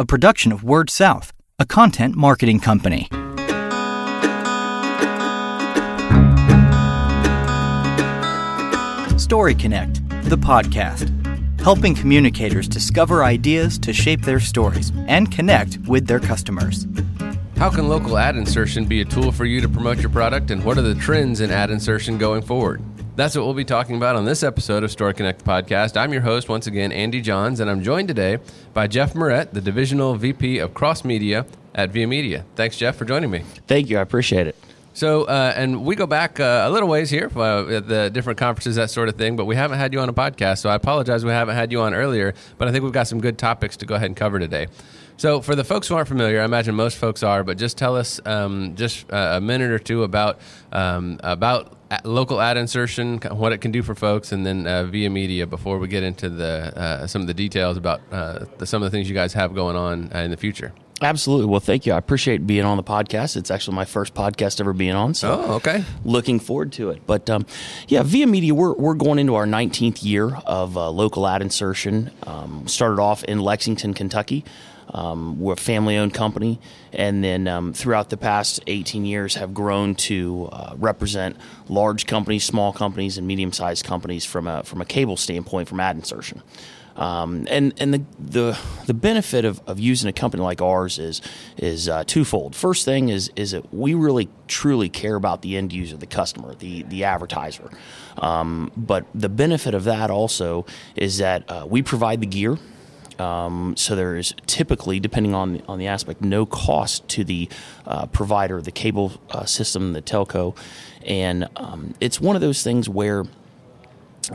a production of Word South, a content marketing company. Story Connect, the podcast, helping communicators discover ideas to shape their stories and connect with their customers. How can local ad insertion be a tool for you to promote your product, and what are the trends in ad insertion going forward? That's what we'll be talking about on this episode of Story Connect podcast. I'm your host, once again, Andy Johns, and I'm joined today by Jeff Moret, the Divisional VP of Cross Media at Via Media. Thanks, Jeff, for joining me. Thank you. I appreciate it. So, uh, and we go back uh, a little ways here uh, at the different conferences, that sort of thing, but we haven't had you on a podcast. So I apologize we haven't had you on earlier, but I think we've got some good topics to go ahead and cover today. So, for the folks who aren't familiar, I imagine most folks are, but just tell us um, just uh, a minute or two about um, about local ad insertion, what it can do for folks, and then uh, via media before we get into the uh, some of the details about uh, the, some of the things you guys have going on uh, in the future. Absolutely. Well, thank you. I appreciate being on the podcast. It's actually my first podcast ever being on. So, oh, okay. Looking forward to it. But um, yeah, Via Media, we're, we're going into our 19th year of uh, local ad insertion. Um, started off in Lexington, Kentucky. Um, we're a family owned company, and then um, throughout the past 18 years have grown to uh, represent large companies, small companies, and medium sized companies from a, from a cable standpoint from ad insertion. Um, and and the, the the benefit of, of using a company like ours is is uh, twofold. First thing is is that we really truly care about the end user, the customer, the the advertiser. Um, but the benefit of that also is that uh, we provide the gear. Um, so there is typically, depending on on the aspect, no cost to the uh, provider, the cable uh, system, the telco, and um, it's one of those things where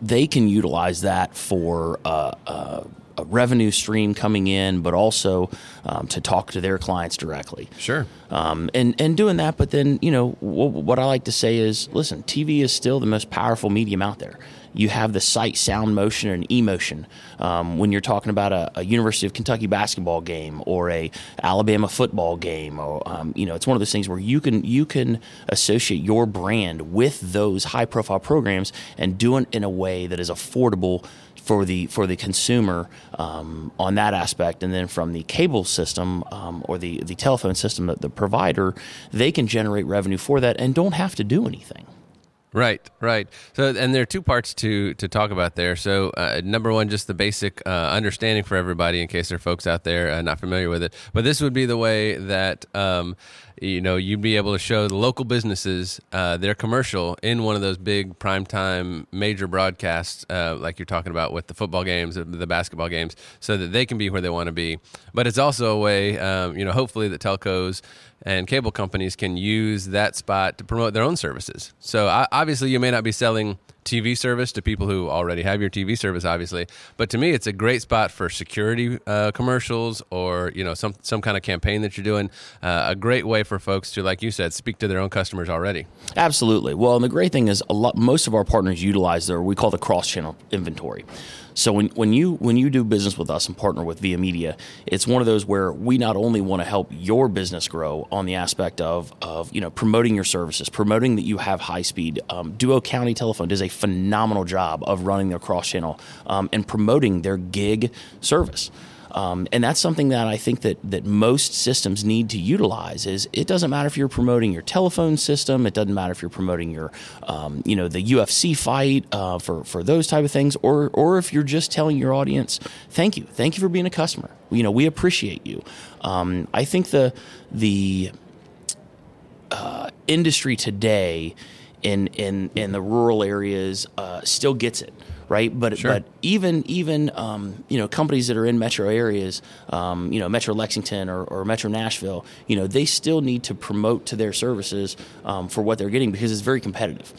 they can utilize that for uh, uh, a revenue stream coming in, but also um, to talk to their clients directly. Sure. Um, and and doing that, but then you know w- what I like to say is, listen, TV is still the most powerful medium out there you have the sight, sound, motion, and emotion. Um, when you're talking about a, a, University of Kentucky basketball game or a Alabama football game, or um, you know, it's one of those things where you can you can associate your brand with those high profile programs and do it in a way that is affordable for the for the consumer um, on that aspect, and then from the cable system um, or the the telephone system, the, the provider, they can generate revenue for that and don't have to do anything. Right, right. So, and there are two parts to to talk about there. So, uh, number one, just the basic uh, understanding for everybody, in case there are folks out there uh, not familiar with it. But this would be the way that um, you know you'd be able to show the local businesses uh, their commercial in one of those big primetime major broadcasts, uh, like you're talking about with the football games, the basketball games, so that they can be where they want to be. But it's also a way, um, you know, hopefully that telcos and cable companies can use that spot to promote their own services. So obviously, you may not be selling TV service to people who already have your TV service, obviously. But to me, it's a great spot for security uh, commercials or you know some some kind of campaign that you're doing. Uh, a great way for folks to, like you said, speak to their own customers already. Absolutely. Well, and the great thing is, a lot most of our partners utilize their we call the cross channel inventory. So when, when you when you do business with us and partner with Via Media, it's one of those where we not only want to help your business grow on the aspect of of you know promoting your services, promoting that you have high speed. Um, Duo County Telephone does a phenomenal job of running their cross channel um, and promoting their gig service. Um, and that's something that I think that that most systems need to utilize. Is it doesn't matter if you're promoting your telephone system, it doesn't matter if you're promoting your, um, you know, the UFC fight uh, for for those type of things, or or if you're just telling your audience, thank you, thank you for being a customer. You know, we appreciate you. Um, I think the the uh, industry today in in in the rural areas uh, still gets it right? But sure. but even even um, you know companies that are in metro areas, um, you know Metro Lexington or, or, Metro Nashville, you know they still need to promote to their services um, for what they're getting because it's very competitive.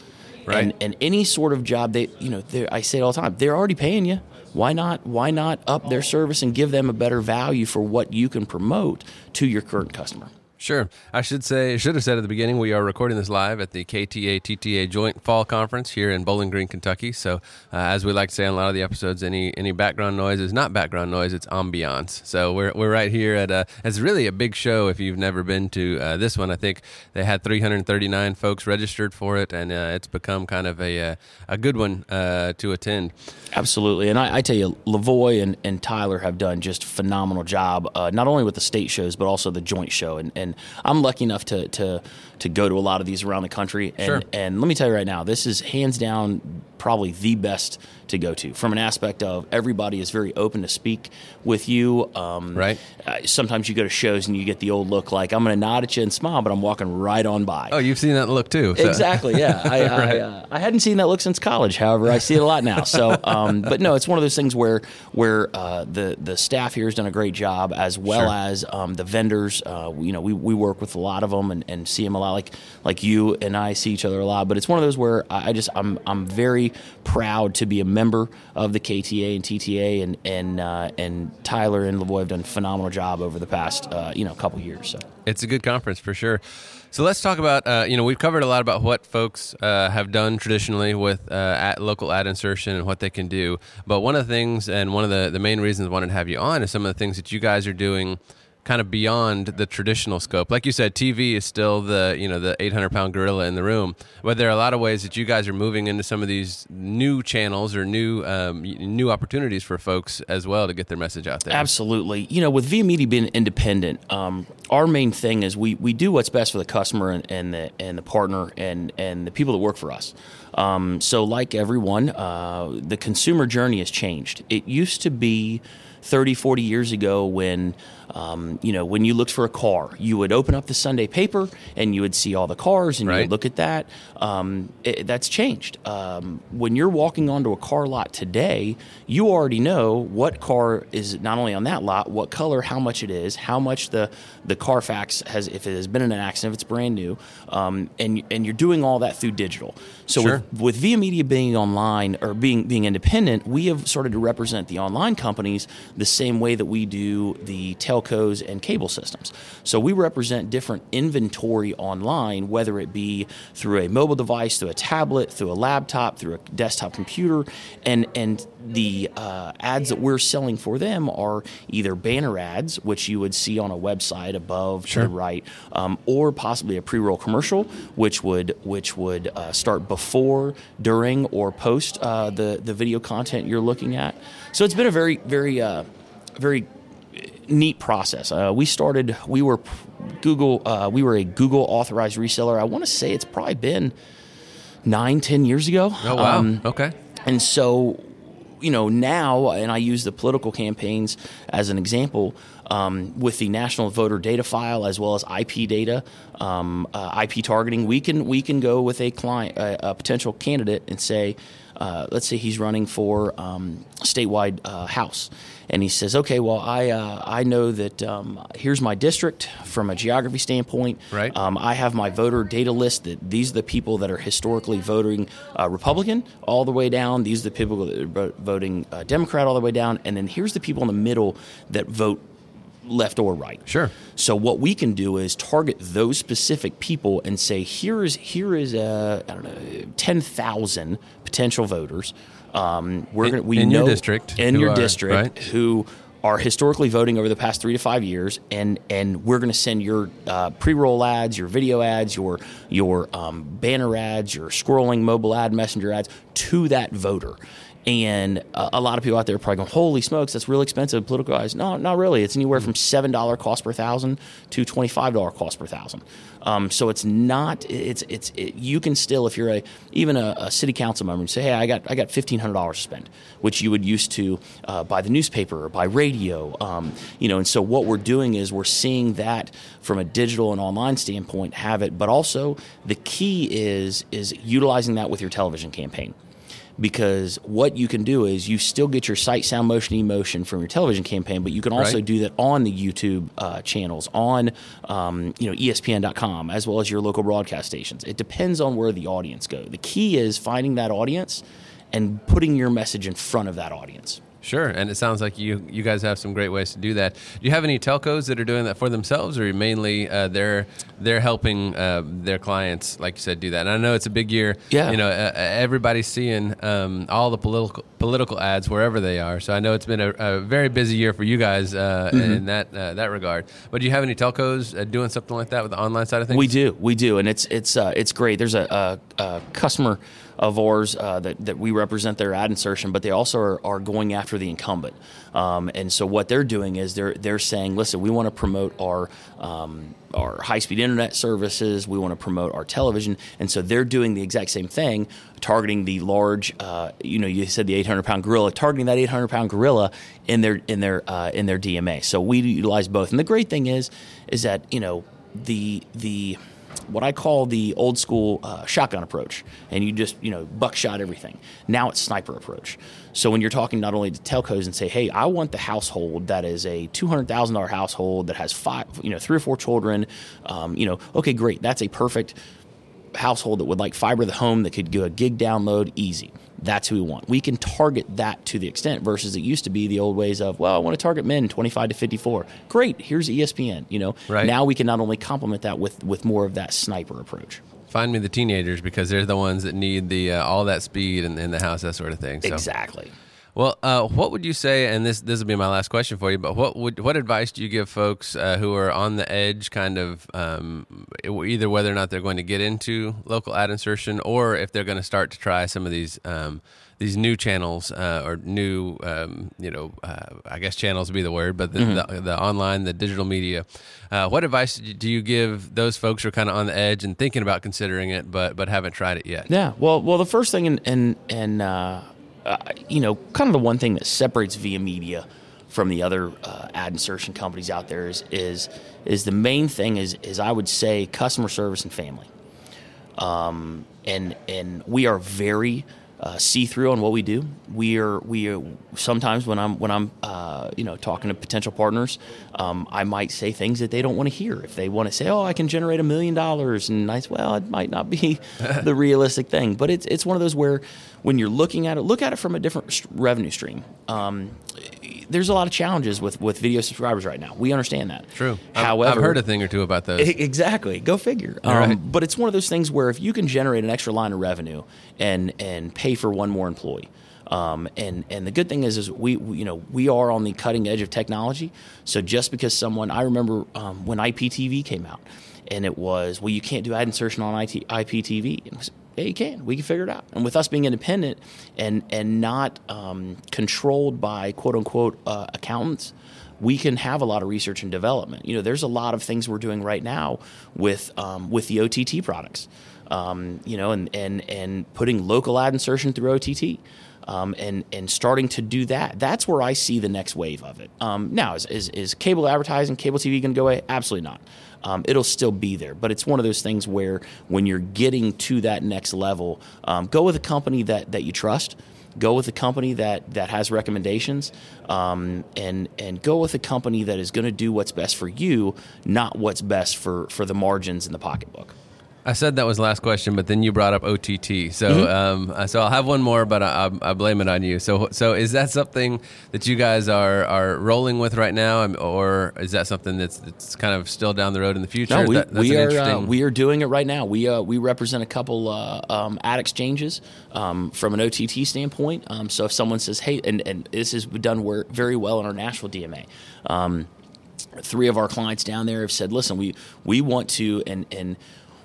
Right. And, and any sort of job they you know I say it all the time they're already paying you. Why not why not up their service and give them a better value for what you can promote to your current customer? Sure. I should say, should have said at the beginning, we are recording this live at the KTA TTA Joint Fall Conference here in Bowling Green, Kentucky. So, uh, as we like to say on a lot of the episodes, any any background noise is not background noise; it's ambiance. So we're we're right here at a. It's really a big show. If you've never been to uh, this one, I think they had 339 folks registered for it, and uh, it's become kind of a uh, a good one uh, to attend. Absolutely, and I, I, tell you, Lavoy and, and Tyler have done just phenomenal job, uh, not only with the state shows but also the joint show, and, and and I'm lucky enough to to to go to a lot of these around the country. And, sure. and let me tell you right now, this is hands down probably the best to go to from an aspect of everybody is very open to speak with you. Um, right. Uh, sometimes you go to shows and you get the old look like I'm going to nod at you and smile, but I'm walking right on by. Oh, you've seen that look too. So. Exactly. Yeah. I, right. I, uh, I, hadn't seen that look since college. However, I see it a lot now. So, um, but no, it's one of those things where where uh, the the staff here has done a great job, as well sure. as um, the vendors. Uh, you know, we, we work with a lot of them and, and see them a lot. Like like you and I see each other a lot. But it's one of those where I just I'm I'm very proud to be a member of the KTA and TTA, and and uh, and Tyler and Lavoy have done a phenomenal job over the past uh, you know couple years. So it's a good conference for sure. So let's talk about uh, you know we've covered a lot about what folks uh, have done traditionally with uh, at local ad insertion and what they can do. But one of the things and one of the the main reasons I wanted to have you on is some of the things that you guys are doing kind of beyond the traditional scope. Like you said, TV is still the you know the 800 pound gorilla in the room, but there are a lot of ways that you guys are moving into some of these new channels or new um, new opportunities for folks as well to get their message out there. Absolutely, you know, with Via Media being independent, um, our main thing is we we do what's best for the customer and, and the and the partner and and the people that work for us. Um, so, like everyone, uh, the consumer journey has changed. It used to be 30, 40 years ago when um, you know, when you looked for a car, you would open up the Sunday paper and you would see all the cars and right. you would look at that. Um, it, that's changed. Um, when you're walking onto a car lot today, you already know what car is not only on that lot, what color, how much it is, how much the the Carfax has, if it has been in an accident, if it's brand new, um, and and you're doing all that through digital. So sure. with, with Via Media being online or being being independent, we have started to represent the online companies the same way that we do the tel telcos and cable systems. So we represent different inventory online, whether it be through a mobile device, through a tablet, through a laptop, through a desktop computer, and and the uh, ads that we're selling for them are either banner ads, which you would see on a website above sure. to the right, um, or possibly a pre-roll commercial, which would which would uh, start before, during, or post uh, the the video content you're looking at. So it's been a very very uh, very neat process. Uh, we started, we were Google, uh, we were a Google authorized reseller. I want to say it's probably been nine, ten years ago. Oh wow, um, okay. And so, you know, now, and I use the political campaigns as an example. Um, with the national voter data file as well as IP data, um, uh, IP targeting, we can we can go with a client, a, a potential candidate, and say, uh, let's say he's running for um, statewide uh, House, and he says, "Okay, well, I uh, I know that um, here's my district from a geography standpoint. Right. Um, I have my voter data list that these are the people that are historically voting uh, Republican all the way down. These are the people that are voting uh, Democrat all the way down, and then here's the people in the middle that vote." Left or right. Sure. So what we can do is target those specific people and say here is here is a I don't know ten thousand potential voters um, we're in, gonna we in know your district in your are, district right? who are historically voting over the past three to five years, and and we're going to send your uh, pre-roll ads, your video ads, your your um, banner ads, your scrolling mobile ad messenger ads to that voter. And uh, a lot of people out there are probably going, "Holy smokes, that's really expensive." Political guys, no, not really. It's anywhere from seven dollar cost per thousand to twenty five dollar cost per thousand. Um, so it's not. It's it's it, you can still, if you're a even a, a city council member, and say, "Hey, I got I got fifteen hundred dollars to spend," which you would used to uh, buy the newspaper or buy radio. Um, you know, and so what we're doing is we're seeing that from a digital and online standpoint have it, but also the key is is utilizing that with your television campaign because what you can do is you still get your sight, sound, motion, emotion from your television campaign, but you can also right. do that on the YouTube uh, channels, on um, you know ESPN.com, as well as your local broadcast stations. It depends on where the audience go. The key is finding that audience and putting your message in front of that audience. Sure, and it sounds like you you guys have some great ways to do that. Do you have any telcos that are doing that for themselves, or mainly uh, they're they're helping uh, their clients, like you said, do that? And I know it's a big year. Yeah. you know, uh, everybody's seeing um, all the political political ads wherever they are. So I know it's been a, a very busy year for you guys uh, mm-hmm. in that uh, that regard. But do you have any telcos uh, doing something like that with the online side of things? We do, we do, and it's it's it's great. There's a, a, a customer of ours uh, that, that we represent their ad insertion, but they also are, are going after the incumbent. Um, and so what they're doing is they're they're saying, listen, we want to promote our um, our high speed internet services, we want to promote our television, and so they're doing the exact same thing, targeting the large, uh, you know, you said the 800 pound gorilla, targeting that 800 pound gorilla in their in their uh, in their DMA. So we utilize both, and the great thing is is that you know the the what I call the old school uh, shotgun approach, and you just you know buckshot everything. Now it's sniper approach. So when you're talking not only to telcos and say, hey, I want the household that is a two hundred thousand dollar household that has five, you know, three or four children, um, you know, okay, great, that's a perfect household that would like fiber the home that could do a gig download easy. That's who we want. We can target that to the extent versus it used to be the old ways of, well, I want to target men 25 to 54. Great, here's ESPN. You know, right. now we can not only complement that with with more of that sniper approach. Find me the teenagers because they're the ones that need the uh, all that speed in, in the house, that sort of thing. So. Exactly. Well, uh, what would you say? And this this will be my last question for you. But what would what advice do you give folks uh, who are on the edge, kind of um, either whether or not they're going to get into local ad insertion, or if they're going to start to try some of these um, these new channels uh, or new um, you know uh, I guess channels would be the word, but the, mm-hmm. the, the online, the digital media. Uh, what advice do you give those folks who are kind of on the edge and thinking about considering it, but but haven't tried it yet? Yeah. Well, well, the first thing and and and uh, you know, kind of the one thing that separates Via Media from the other uh, ad insertion companies out there is is is the main thing is is I would say customer service and family. Um, and and we are very uh, see through on what we do. We are we are, sometimes when I'm when I'm uh, you know talking to potential partners, um, I might say things that they don't want to hear. If they want to say, "Oh, I can generate a million dollars," and I say, "Well, it might not be the realistic thing," but it's it's one of those where when you're looking at it, look at it from a different revenue stream. Um, there's a lot of challenges with, with video subscribers right now. We understand that. True. However, I've heard a thing or two about those. Exactly. Go figure. Um, right. But it's one of those things where if you can generate an extra line of revenue and and pay for one more employee. Um, and and the good thing is is we, we, you know we are on the cutting edge of technology. So just because someone I remember um, when IPTV came out, and it was well you can't do ad insertion on IT, IPTV yeah, you can. We can figure it out. And with us being independent and and not um, controlled by quote unquote uh, accountants, we can have a lot of research and development. You know, there's a lot of things we're doing right now with um, with the OTT products. Um, you know, and and and putting local ad insertion through OTT. Um, and and starting to do that. That's where I see the next wave of it. Um, now, is, is, is cable advertising, cable TV going to go away? Absolutely not um, it'll still be there. But it's one of those things where when you're getting to that next level, um, go with a company that, that you trust. Go with a company that, that has recommendations, um, and and go with a company that is going to do what's best for you, not what's best for for the margins in the pocketbook. I said that was the last question, but then you brought up OTT. So, mm-hmm. um, uh, so I'll have one more, but I, I, blame it on you. So, so is that something that you guys are are rolling with right now, or is that something that's, that's kind of still down the road in the future? No, we, that, we are uh, we are doing it right now. We uh, we represent a couple uh, um, ad exchanges um, from an OTT standpoint. Um, so if someone says, "Hey," and, and this is done work, very well in our national DMA um, three of our clients down there have said, "Listen, we we want to and and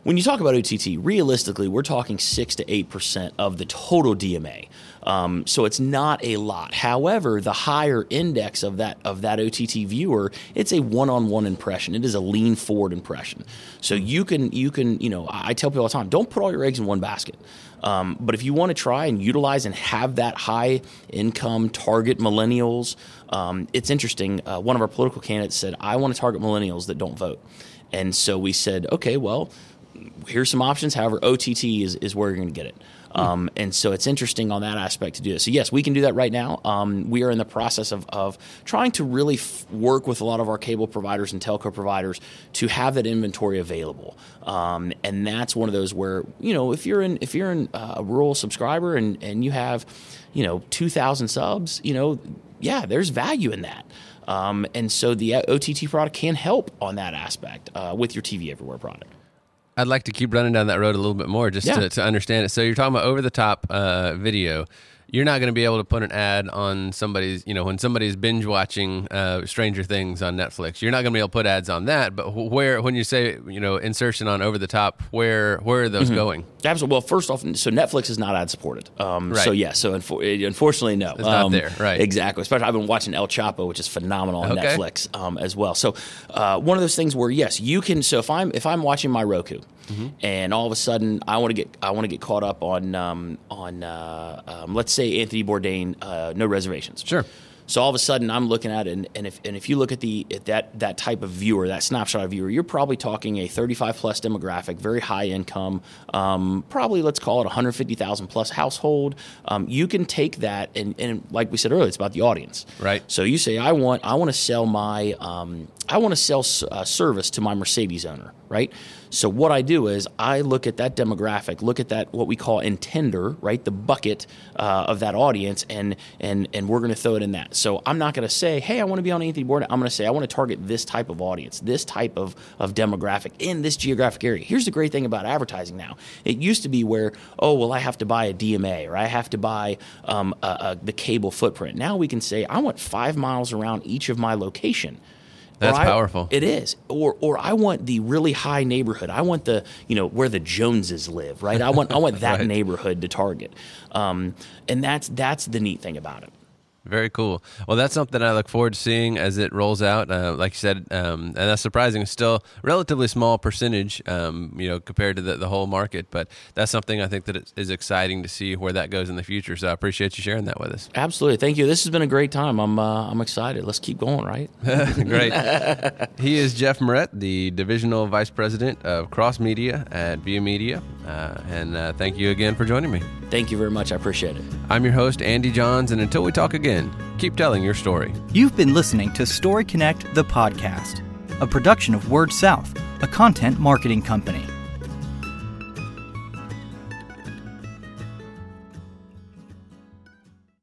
when you talk about OTT, realistically, we're talking six to eight percent of the total DMA. Um, so it's not a lot. However, the higher index of that of that OTT viewer, it's a one-on-one impression. It is a lean forward impression. So you can you can you know I tell people all the time, don't put all your eggs in one basket. Um, but if you want to try and utilize and have that high income target millennials, um, it's interesting. Uh, one of our political candidates said, "I want to target millennials that don't vote," and so we said, "Okay, well." Here's some options. However, OTT is, is where you're going to get it. Um, and so it's interesting on that aspect to do this. So yes, we can do that right now. Um, we are in the process of, of trying to really f- work with a lot of our cable providers and telco providers to have that inventory available. Um, and that's one of those where you know if you're in if you're in a rural subscriber and and you have you know 2,000 subs, you know yeah, there's value in that. Um, and so the OTT product can help on that aspect uh, with your TV Everywhere product. I'd like to keep running down that road a little bit more just Yeah. to, to understand it. So you're talking about over the top uh, video. You're not going to be able to put an ad on somebody's, you know, when somebody's binge watching uh, Stranger Things on Netflix. You're not going to be able to put ads on that. But where, when you say, you know, insertion on over the top, where where are those going? Absolutely. Well, first off, so Netflix is not ad supported. Um, Right. So yeah. So unfor- unfortunately, no. It's not there, right. Exactly. Especially, I've been watching El Chapo, which is phenomenal on Okay. Netflix um, as well. So uh, one of those things where yes, you can. So if I'm if I'm watching my Roku, Mm-hmm. and all of a sudden I want to get I want to get caught up on um, on uh, um, let's say Anthony Bourdain, uh, no reservations. Sure. So all of a sudden, I'm looking at it, and, and if and if you look at the at that that type of viewer, that snapshot of viewer, you're probably talking a 35 plus demographic, very high income, um, probably let's call it 150,000 plus household. Um, you can take that, and, and like we said earlier, it's about the audience, Right. So you say, I want I want to sell my um, I want to sell s- uh, service to my Mercedes owner, right? So what I do is I look at that demographic, look at that what we call intender, right, the bucket uh, of that audience, and and and we're going to throw it in that. So I'm not going to say, hey, I want to be on Anthony Bourdain. I'm going to say I want to target this type of audience, this type of of demographic in this geographic area. Here's the great thing about advertising now. It used to be where, oh, well, I have to buy a DMA or I have to buy um, a, a, the cable footprint. Now we can say I want five miles around each of my location. That's I- powerful. It is. Or or I want the really high neighborhood. I want the you know where the Joneses live, right? I want I want that Right. neighborhood to target, um, and that's that's the neat thing about it. Very cool. Well, that's something I look forward to seeing as it rolls out. Uh, like you said, um, and that's surprising. It's still relatively small percentage, um, you know, compared to the, the whole market. But that's something I think that it is exciting to see where that goes in the future. So I appreciate you sharing that with us. Absolutely, thank you. This has been a great time. I'm uh, I'm excited. Let's keep going, right? Great. he is Jeff Moret, the divisional vice president of cross media at Via Media, uh, and uh, thank you again for joining me. Thank you very much. I appreciate it. I'm your host Andy Johns, and until we talk again, keep telling your story. You've been listening to Story Connect, the podcast, a production of Word South, a content marketing company.